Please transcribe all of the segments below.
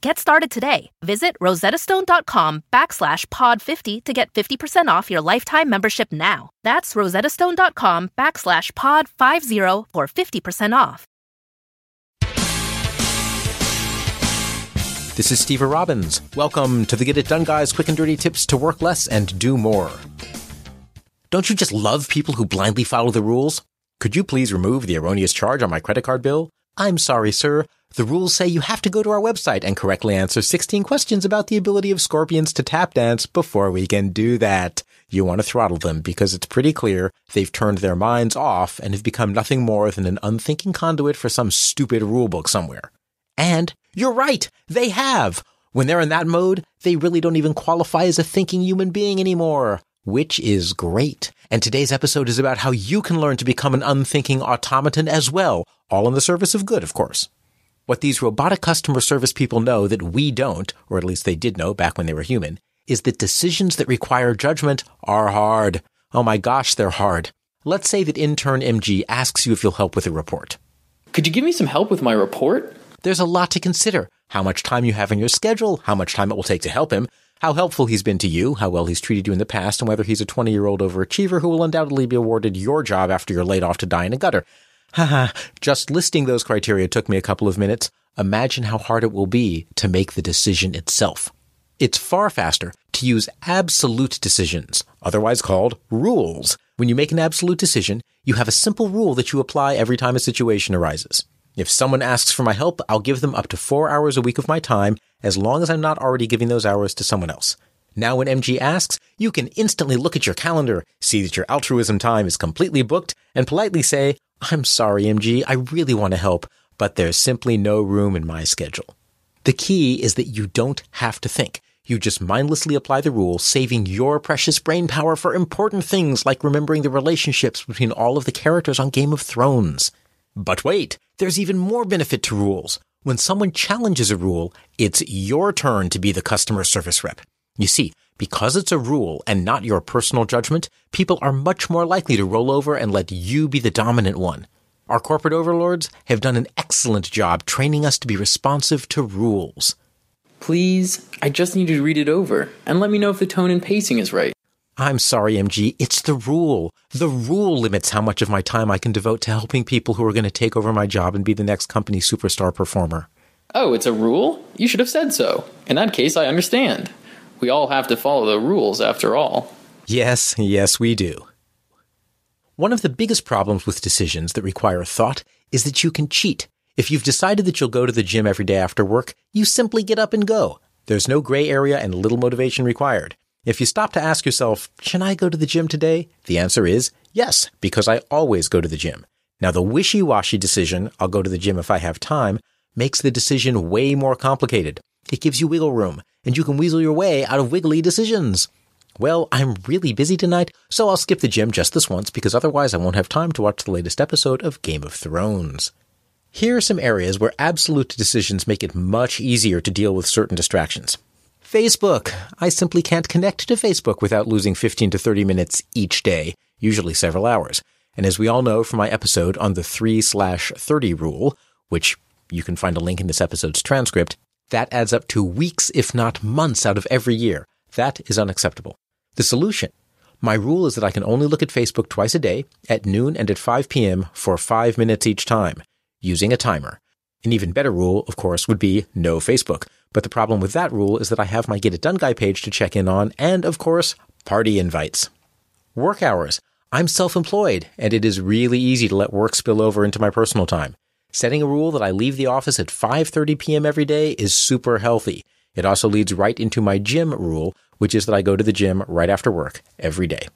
Get started today. Visit rosettastone.com backslash pod50 to get 50% off your lifetime membership now. That's rosettastone.com backslash pod50 for 50% off. This is Steve Robbins. Welcome to the Get It Done Guys quick and dirty tips to work less and do more. Don't you just love people who blindly follow the rules? Could you please remove the erroneous charge on my credit card bill? I'm sorry, sir. The rules say you have to go to our website and correctly answer 16 questions about the ability of scorpions to tap dance before we can do that. You want to throttle them because it's pretty clear they've turned their minds off and have become nothing more than an unthinking conduit for some stupid rulebook somewhere. And you're right, they have. When they're in that mode, they really don't even qualify as a thinking human being anymore, which is great. And today's episode is about how you can learn to become an unthinking automaton as well, all in the service of good, of course. What these robotic customer service people know that we don't, or at least they did know back when they were human, is that decisions that require judgment are hard. Oh my gosh, they're hard. Let's say that intern MG asks you if you'll help with a report. Could you give me some help with my report? There's a lot to consider. How much time you have in your schedule, how much time it will take to help him, how helpful he's been to you, how well he's treated you in the past, and whether he's a 20 year old overachiever who will undoubtedly be awarded your job after you're laid off to die in a gutter. Haha, just listing those criteria took me a couple of minutes. Imagine how hard it will be to make the decision itself. It's far faster to use absolute decisions, otherwise called rules. When you make an absolute decision, you have a simple rule that you apply every time a situation arises. If someone asks for my help, I'll give them up to four hours a week of my time, as long as I'm not already giving those hours to someone else. Now, when MG asks, you can instantly look at your calendar, see that your altruism time is completely booked, and politely say, I'm sorry, MG, I really want to help, but there's simply no room in my schedule. The key is that you don't have to think. You just mindlessly apply the rule, saving your precious brain power for important things like remembering the relationships between all of the characters on Game of Thrones. But wait, there's even more benefit to rules. When someone challenges a rule, it's your turn to be the customer service rep. You see, because it's a rule and not your personal judgment, people are much more likely to roll over and let you be the dominant one. Our corporate overlords have done an excellent job training us to be responsive to rules. Please, I just need you to read it over and let me know if the tone and pacing is right. I'm sorry, MG. It's the rule. The rule limits how much of my time I can devote to helping people who are going to take over my job and be the next company superstar performer. Oh, it's a rule? You should have said so. In that case, I understand. We all have to follow the rules after all. Yes, yes, we do. One of the biggest problems with decisions that require thought is that you can cheat. If you've decided that you'll go to the gym every day after work, you simply get up and go. There's no gray area and little motivation required. If you stop to ask yourself, should I go to the gym today? The answer is yes, because I always go to the gym. Now, the wishy-washy decision, I'll go to the gym if I have time, makes the decision way more complicated. It gives you wiggle room, and you can weasel your way out of wiggly decisions. Well, I'm really busy tonight, so I'll skip the gym just this once because otherwise I won't have time to watch the latest episode of Game of Thrones. Here are some areas where absolute decisions make it much easier to deal with certain distractions. Facebook. I simply can't connect to Facebook without losing 15 to 30 minutes each day, usually several hours. And as we all know from my episode on the 3 slash 30 rule, which you can find a link in this episode's transcript, that adds up to weeks, if not months out of every year. That is unacceptable. The solution. My rule is that I can only look at Facebook twice a day, at noon and at 5 p.m. for five minutes each time, using a timer. An even better rule, of course, would be no Facebook. But the problem with that rule is that I have my Get It Done Guy page to check in on, and of course, party invites. Work hours. I'm self-employed, and it is really easy to let work spill over into my personal time. Setting a rule that I leave the office at 5:30 p.m. every day is super healthy. It also leads right into my gym rule, which is that I go to the gym right after work every day.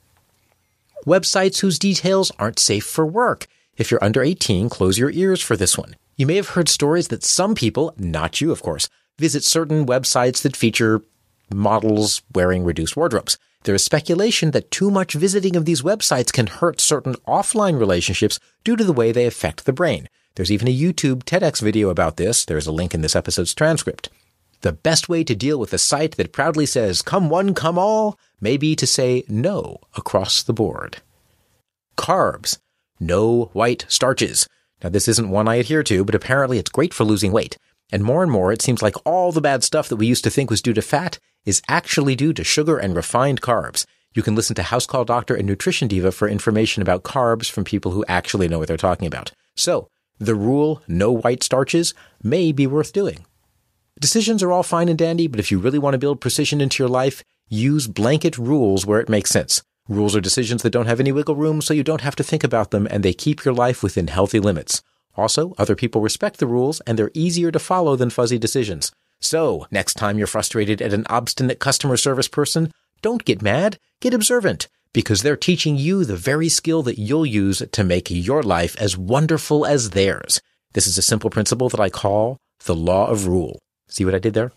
Websites whose details aren't safe for work. If you're under 18, close your ears for this one. You may have heard stories that some people, not you of course, visit certain websites that feature models wearing reduced wardrobes. There is speculation that too much visiting of these websites can hurt certain offline relationships due to the way they affect the brain. There's even a YouTube TEDx video about this. There's a link in this episode's transcript. The best way to deal with a site that proudly says, come one, come all, may be to say no across the board. Carbs. No white starches. Now, this isn't one I adhere to, but apparently it's great for losing weight. And more and more, it seems like all the bad stuff that we used to think was due to fat is actually due to sugar and refined carbs. You can listen to House Call Doctor and Nutrition Diva for information about carbs from people who actually know what they're talking about. So, the rule, no white starches, may be worth doing. Decisions are all fine and dandy, but if you really want to build precision into your life, use blanket rules where it makes sense. Rules are decisions that don't have any wiggle room, so you don't have to think about them, and they keep your life within healthy limits. Also, other people respect the rules, and they're easier to follow than fuzzy decisions. So, next time you're frustrated at an obstinate customer service person, don't get mad, get observant, because they're teaching you the very skill that you'll use to make your life as wonderful as theirs. This is a simple principle that I call the law of rule. See what I did there?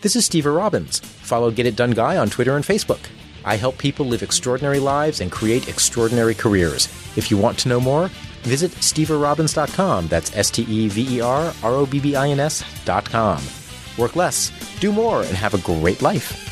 This is Steve Robbins. Follow Get It Done Guy on Twitter and Facebook. I help people live extraordinary lives and create extraordinary careers. If you want to know more, visit steverobbins.com. That's S T E V E R R O B B I N S.com. Work less, do more, and have a great life.